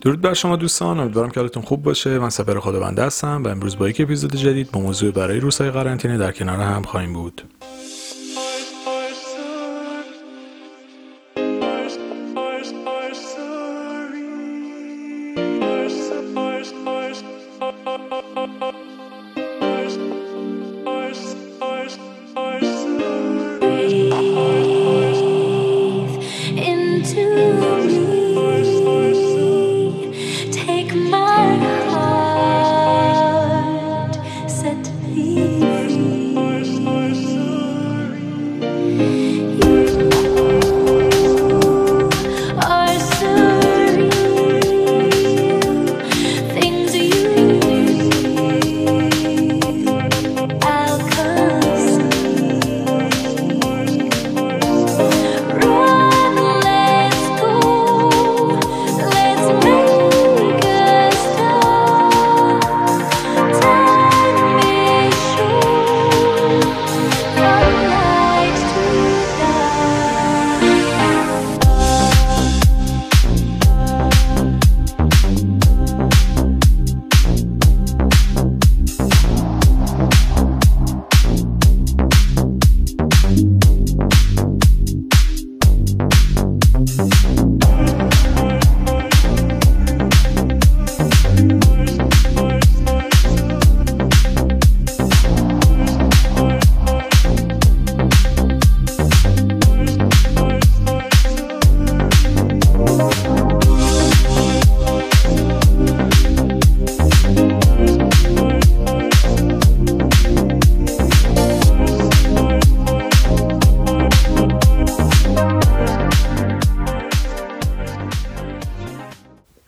درود بر شما دوستان امیدوارم که حالتون خوب باشه. من سپر خداونده هستم و امروز با یک اپیزود جدید با موضوع برای روزهای قرنطینه در کنار هم خواهیم بود.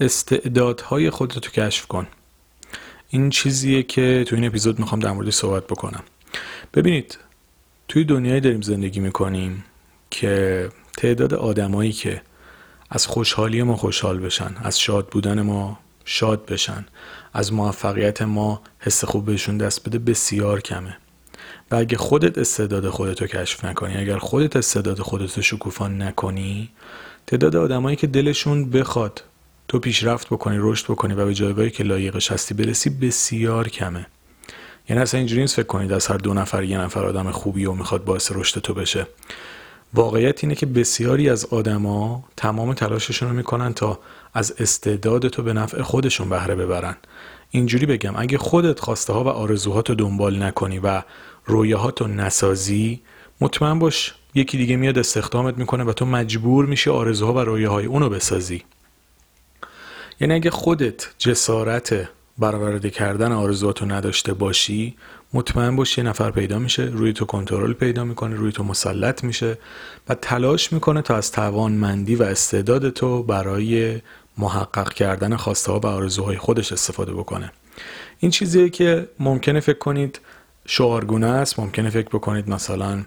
استعدادهای خودتو کشف کن. این چیزیه که تو این اپیزود می‌خوام در موردش صحبت بکنم. ببینید توی دنیایی داریم زندگی می‌کنیم که تعداد آدمایی که از خوشحالی ما خوشحال بشن از شاد بودن ما شاد بشن از موفقیت ما حس خوب بهشون دست بده بسیار کمه. و اگه خودت استعداد خودتو کشف نکنی اگر خودت استعداد خودتو شکوفان نکنی تعداد آدمایی که دلشون بخواد تو پیشرفت بکنی رشد بکنی و به جایگاهی که لایقش هستی برسی بسیار کمه. یعنی اصلا اینجوری نیست فکر کنید از هر دو نفر یه نفر آدم خوبی و می‌خواد باعث رشد تو بشه. واقعیت اینه که بسیاری از آدما تمام تلاششون رو می‌کنن تا از استعداد تو به نفع خودشون بهره ببرن. اینجوری بگم اگه خودت خواسته ها و آرزوهاتو دنبال نکنی و رویاهاتو نسازی مطمئن باش یکی دیگه میاد استخدامت می‌کنه و تو مجبور میشی آرزوها و رویاهای اونو بسازی. یعنی اگه خودت جسارت برآورده کردن آرزواتو نداشته باشی مطمئن باش یه نفر پیدا میشه روی تو کنترل پیدا می‌کنه روی تو مسلط میشه و تلاش می‌کنه تا از توانمندی و استعداد تو برای محقق کردن خواسته ها و آرزوهای خودش استفاده بکنه. این چیزیه که ممکنه فکر کنید شعارگونه است. ممکنه فکر بکنید مثلا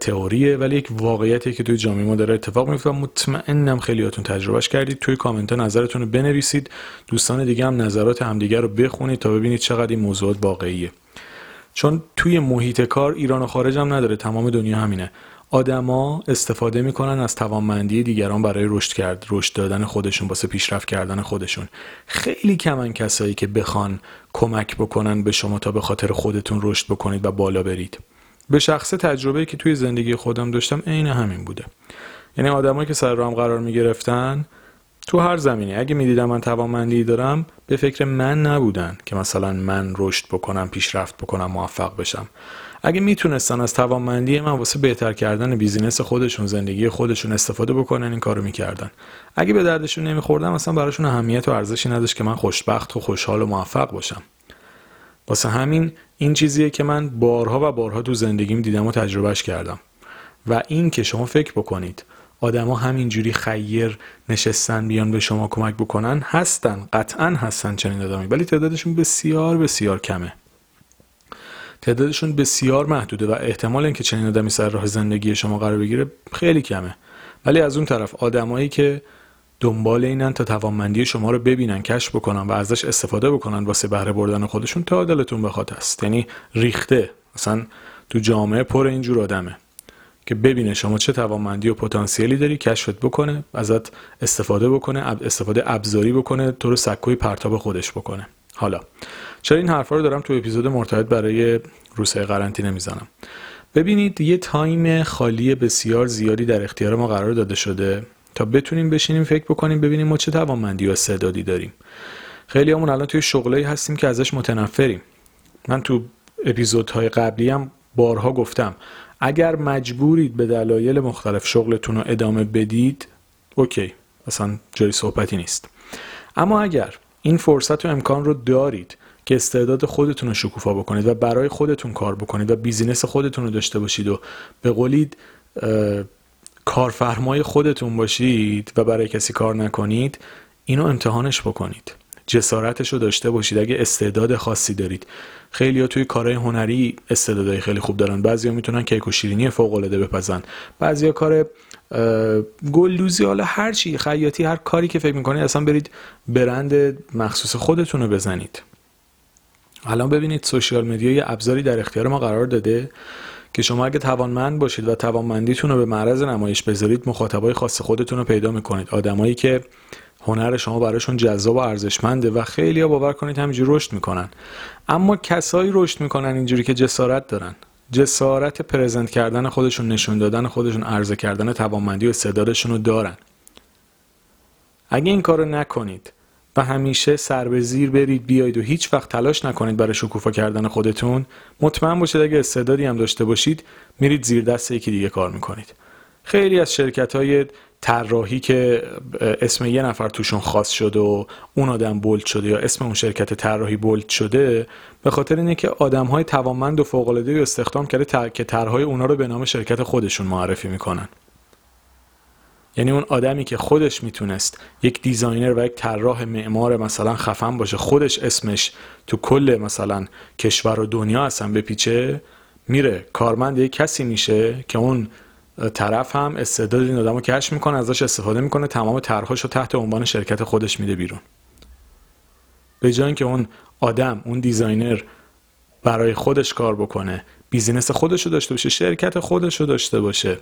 تئوریه ولی یک واقعیتی که توی جامعه ما داره اتفاق میفته. مطمئنم خیلیاتون تجربهش کردید. توی کامنت ها نظرتون رو بنویسید. دوستان دیگه هم نظرات همدیگه رو بخونید تا ببینید چقدر این موضوعات واقعیه. چون توی محیط کار ایران و خارج هم نداره. تمام دنیا همینه. آدما استفاده می‌کنن از توانمندی دیگران برای رشد کرد رشد دادن خودشون واسه پیشرفت کردن خودشون. خیلی کمن کسایی که بخوان کمک بکنن به شما تا به خاطر خودتون رشد بکنید و بالا برید. به شخص تجربه که توی زندگی خودم داشتم عین همین بوده. یعنی آدمایی که سر رام قرار می گرفتن تو هر زمینی. اگه می‌دیدم من توانمندی دارم به فکر من نبودن که مثلا من رشد بکنم پیشرفت بکنم موفق بشم. اگه می‌تونستن از توانمندی من واسه بهتر کردن بیزینس خودشون زندگی خودشون استفاده بکنن این کارو می‌کردن. اگه به دردشون نمیخوردم اصلا براشون اهمیت و ارزشی نداشت که من خوشبخت و خوشحال و موفق باشم. واسه همین این چیزیه که من بارها و بارها تو زندگیم دیدم و تجربهش کردم. و این که شما فکر بکنید آدما همینجوری خیر نشستن بیان به شما کمک بکنن هستن قطعا هستن چنین آدمی ولی تعدادشون بسیار بسیار کمه. تعدادشون بسیار محدوده و احتمال اینکه چنین آدمی سر راه زندگی شما قرار بگیره خیلی کمه. ولی از اون طرف آدمایی که دنبال اینن تا توانمندی شما رو ببینن کشف بکنن و ازش استفاده بکنن واسه بهره بردن خودشون تا دلتون بخواد است. یعنی ریخته. مثلا تو جامعه پر اینجور آدمه که ببینه شما چه توانمندی و پتانسیلی داری کشفت بکنه ازت استفاده بکنه استفاده ابزاری بکنه تو رو سکوی پرتاب خودش بکنه. حالا چرا این حرفا رو دارم تو اپیزود مرتبط برای روسیه قرنطینه می‌زنم؟ ببینید یه time خالی بسیار زیادی در اختیار ما قرار داده شده تا بتونیم بشینیم فکر بکنیم ببینیم ما چه توانمندی و استعدادی داریم. خیلی‌هامون الان توی شغلایی هستیم که ازش متنفریم. من تو اپیزودهای قبلی هم بارها گفتم اگر مجبورید به دلایل مختلف شغلتون رو ادامه بدید OK اصلا جای صحبتی نیست. اما اگر این فرصت و امکان رو دارید که استعداد خودتون رو شکوفا بکنید و برای خودتون کار بکنید و بیزینس خودتون رو داشته باشید و به قولید کارفرمای خودتون باشید و برای کسی کار نکنید اینو امتحانش بکنید. جسارتش رو داشته باشید. اگه استعداد خاصی دارید. خیلی توی کارهای هنری استعدادهای خیلی خوب دارن. بعضیا می‌تونن کیک و شیرینی فوق العاده بپزن. بعضیا کار گلدوزی حالا هر چی خیاطی هر کاری که فکر می‌کنید اصلا برید برند مخصوص خودتون رو بزنید. الان ببینید سوشیال مدیا یه ابزاری در اختیار ما قرار داده که شما اگه توانمند باشید و توانمندیتون رو به معرض نمایش بذارید مخاطبای خاص خودتون رو پیدا می‌کنید. آدمایی که هنر شما براشون جذاب و ارزشمنده و خیلی ها باور کنید همینجوری رشد می‌کنن. اما کسایی رشد می‌کنن اینجوری که جسارت دارن. جسارت پرزنت کردن خودشون نشون دادن خودشون عرضه کردن توانمندی و استعدادشون رو دارن. اگه این کارو نکنید و همیشه سر به زیر برید بیاید و هیچ وقت تلاش نکنید برای شکوفا کردن خودتون مطمئن باشید اگه استعدادی هم داشته باشید میرید زیر دست یکی دیگه کار می‌کنید. خیلی از شرکت های طراحی که اسم یه نفر توشون خاص شده و اون آدم بولد شده یا اسم اون شرکت طراحی بولد شده به خاطر اینه که آدم های توانمند و فوق العاده استخدام کرده که طرحهای اونا رو به نام شرکت خودشون معرفی می‌کنن. یعنی اون آدمی که خودش می‌تونست یک دیزاینر و یک طراح معمار مثلا خفن باشه خودش اسمش تو کل مثلا کشور و دنیا اصلا بپیچه میره. کارمند یک کسی میشه که اون طرف هم استعداد این آدم رو کشف می‌کنه ازش استفاده می‌کنه تمام طرحهاش رو تحت عنوان شرکت خودش میده بیرون. به جای اینکه اون آدم اون designer برای خودش کار بکنه business خودش رو داشته باشه شرکت خودش رو داشته باشه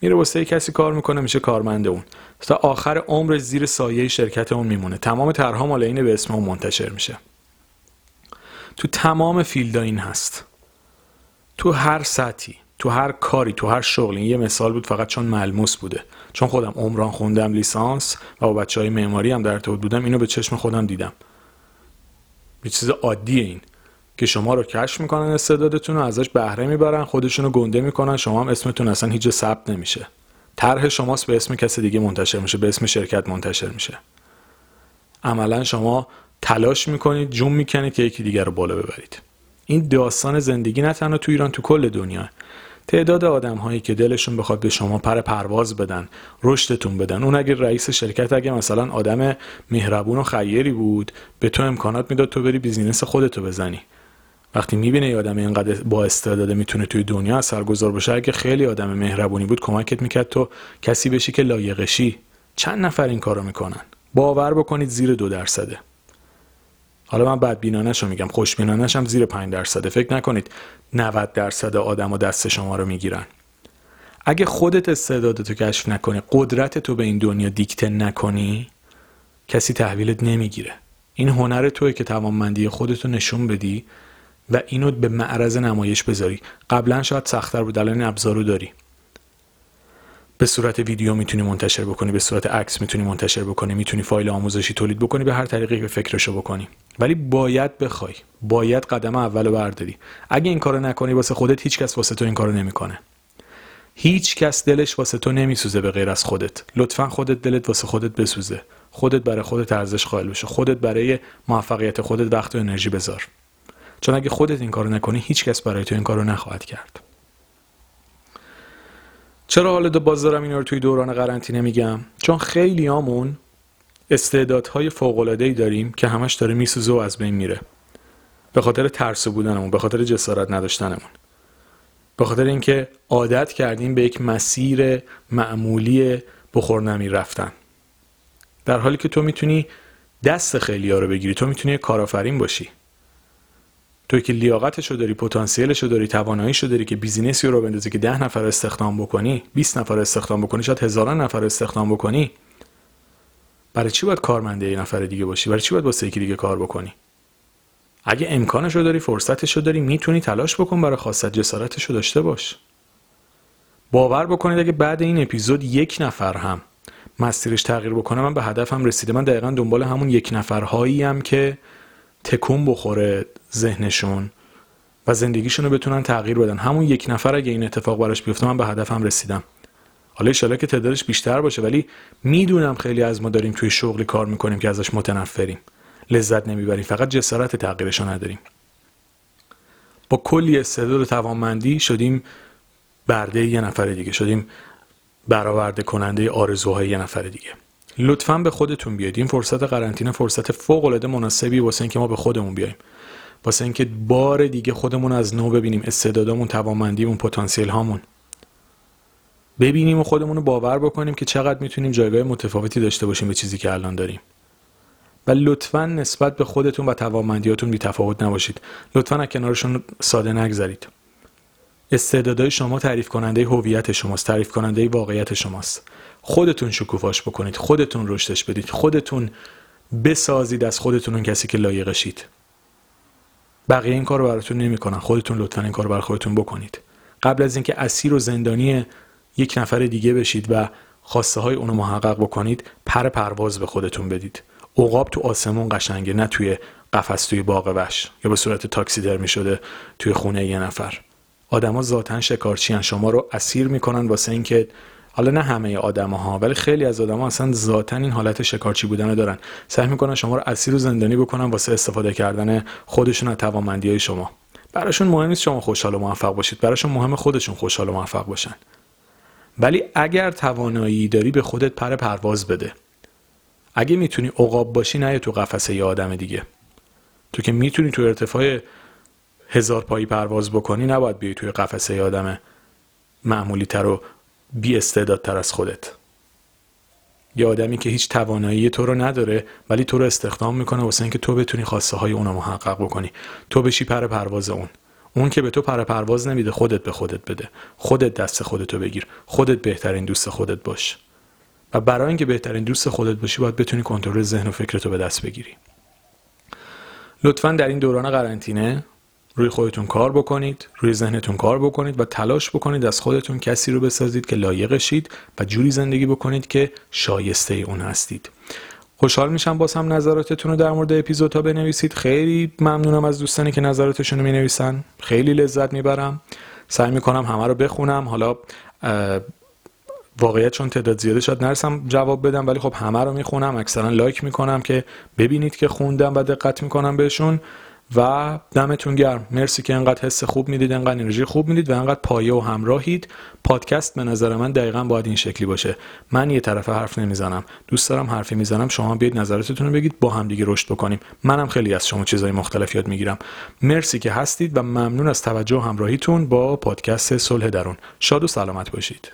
میره واسه کسی کار می‌کنه میشه کارمند اون. تا آخر عمر زیر سایه شرکت اون میمونه. تمام طرحها مال اینه به اسم اون منتشر میشه. تو تمام field ا این هست. تو هر سطحی. تو هر کاری تو هر شغلی. یه مثال بود فقط چون ملموس بوده. چون خودم عمران خوندم لیسانس و با بچه های معماری هم در ارتباط بودم. اینو به چشم خودم دیدم. یه چیز عادیه این که شما رو کشف می‌کنن استعدادتون رو ازش بهره می‌برن خودشون رو گنده می‌کنن شما هم اسمتون اصلا هیچ ثبت نمیشه. طرح شماست به اسم کسی دیگه منتشر میشه به اسم شرکت منتشر میشه. عملا شما تلاش می‌کنید جون می‌کنید که یکی دیگر رو بالا ببرید. این داستان زندگی نه تنها تو ایران تو کل دنیا. تعداد آدم هایی که دلشون بخواد به شما پر پرواز بدن رشدتون بدن. اون اگه رئیس شرکت اگه مثلا آدم مهربون و خیری بود به تو امکانات می‌داد تو بری بیزینس خودتو بزنی. وقتی می‌بینه یه آدم اینقدر با استعداده می‌تونه توی دنیا اثرگذار باشه اگه خیلی آدم مهربونی بود کمکت می‌کرد تو کسی بشی که لایقشی. چند نفر این کارو می‌کنن؟ باور بکنید زیر دو درصده. حالا من بدبینانش رو میگم خوشبینانش هم زیر 5 درصده. فکر نکنید 90 درصد آدم و دست شما رو می‌گیرن. اگه خودت استعدادتو کشف نکنی قدرت تو به این دنیا دیکته نکنی کسی تحویلت نمی‌گیره. این هنر توی که توانمندی خودتو نشون بدی و اینو به معرض نمایش بذاری. قبلا شاید سختتر بود الان ابزارو داری. به صورت ویدیو می‌تونی منتشر بکنی به صورت عکس می‌تونی منتشر بکنی می‌تونی فایل آموزشی تولید بکنی به هر طریقی به فکرشو بکنی. ولی باید بخوای باید قدم اولو برداری. اگه این کارو نکنی واسه خودت هیچ کس واسه تو این کارو نمی‌کنه. هیچ کس دلش واسه تو نمیسوزه به غیر از خودت. لطفا خودت دلت واسه خودت بسوزه. خودت برای خودت ارزش قائل بشه. خودت برای موفقیت خودت وقت و انرژی بذار. چون اگه خودت این کارو نکنی هیچ کس برای تو این کارو نخواهد کرد. چرا حالا باز دارم اینا رو توی دوران قرنطینه میگم؟ چون خیلی آمون استعدادهای ای داریم که همش داره میسوزه و از بین میره. به خاطر ترس بودنمون به خاطر جسارت نداشتنمون. به خاطر اینکه عادت کردیم به یک مسیر معمولی بخورنمی رفتن. در حالی که تو می‌تونی دست خیلی ها رو بگیری تو می‌تونی کارآفرین باشی. توی که لیاقتش رو داری پتانسیلش رو داری تواناییش رو داری که بیزینسی رو بندازی که ده نفر استخدام بکنی 20 نفر استخدام بکنی شاید هزاران نفر استخدام بکنی برای چی باید کارمنده یه نفر دیگه باشی؟ برای چی باید با یکی دیگه کار بکنی؟ اگه امکانش رو داری فرصتش رو داری می‌تونی تلاش بکن برای خواست جسارتش رو داشته باش. باور بکنید اگه بعد این اپیزود یک نفر هم مسیرش تغییر بکنه من به هدفم رسیده. من دقیقا دنبال همون یک نفرهایی هم که تکون بخوره ذهنشون و زندگیشون رو بتونن تغییر بدن. همون یک نفر اگه این اتفاق براش بیفته من به هدفم رسیدم. حالا ایشالا که تعدادش بیشتر باشه ولی می‌دونم خیلی از ما داریم توی شغلی کار می‌کنیم که ازش متنفریم. لذت نمی‌بریم فقط جسارت تغییرش نداریم. با کلی استعداد و توانمندی شدیم برده یه نفر دیگه شدیم برآورده کننده آرزوهای یه نفر دیگه. لطفا به خودتون بیاید. این فرصت قرنطینه فرصت فوق العاده مناسبی واسه اینکه ما به خودمون بیایم. واسه اینکه بار دیگه خودمون از نو ببینیم. استعدادامون توانمندیمون پتانسیل هامون ببینیم و خودمون رو باور بکنیم که چقدر می‌تونیم جایگاه متفاوتی داشته باشیم به چیزی که الان داریم. و لطفا نسبت به خودتون و توانمندیاتون بی تفاوت نباشید. لطفا از کنارشون ساده نگذرید. استعدادهای شما تعریف کننده هویت شماست. تعریف کننده واقعیت شماست. خودتون شکوفاش بکنید خودتون رشدش بدید خودتون بسازید از خودتون اون کسی که لایقشید. بقیه این کار رو براتون نمی‌کنن. خودتون لطفا این کار رو خودتون بکنید. قبل از اینکه اسیر و زندانی یک نفر دیگه بشید و خواسته های اونو محقق بکنید پر پرواز به خودتون بدید. عقاب تو آسمون قشنگه نه توی قفس توی باغ وش یا به صورت تاکسی در شده توی خونه یه نفر. آدما ذاتا شکارچی شما رو اسیر می‌کنن واسه اینکه حالا نه همه آدما ها ولی خیلی از آدما اصلا ذاتا این حالت شکارچی بودن رو دارن. سعی می‌کنن شما رو اسیر و زندانی بکنن واسه استفاده کردن خودشون از توانمندی های شما. براشون مهم نیست شما خوشحال و موفق باشید براشون مهم خودشون خوشحال و موفق باشن. ولی اگر توانایی داری به خودت پر پرواز بده. اگه می‌تونی عقاب باشی نه تو قفسه یه آدم دیگه. تو که می‌تونی تو ارتفاع هزار پایی پرواز بکنی نباید بیای توی قفسه آدم معمولی تر و بی تر از خودت. یه آدمی که هیچ توانایی تو رو نداره ولی تو رو استخدام می‌کنه واسه اینکه تو بتونی خواسته های اونو محقق بکنی. تو بشی پر پرواز اون. اون که به تو پر پرواز نمیده خودت به خودت بده. خودت دست خودتو بگیر. خودت بهترین دوست خودت باش. و برای اینکه بهترین دوست خودت باشی باید بتونی کنترل ذهن و فکرتو به دست بگیری. لطفا در این دوران قرنطینه روی خودتون کار بکنید روی ذهنتون کار بکنید و تلاش بکنید از خودتون کسی رو بسازید که لایقشید و جوری زندگی بکنید که شایسته اون هستید. خوشحال میشم باز هم نظراتتون رو در مورد اپیزودها بنویسید. خیلی ممنونم از دوستانی که نظراتشون رو می نویسن خیلی لذت می‌برم. سعی می‌کنم همه رو بخونم. حالا واقعیت چون تعداد زیاده شد نرسم جواب بدم ولی خب همه رو می‌خونم. اکثرا لایک می‌کنم که ببینید که خوندم و دقت می‌کنم بهشون. و دمتون گرم. مرسی که انقدر حس خوب می‌دید انقدر انرژی خوب می‌دید و انقدر پایه و همراهید. پادکست به نظر من دقیقا باید این شکلی باشه. من یه طرف حرف نمی‌زنم. دوست دارم حرفی می‌زنم. شما بیاید نظراتتون رو بگید. با هم دیگه رشد بکنیم. منم خیلی از شما چیزای مختلف یاد می‌گیرم. مرسی که هستید و ممنون از توجه و همراهیتون با پادکست صلح درون. شاد و سلامت باشید.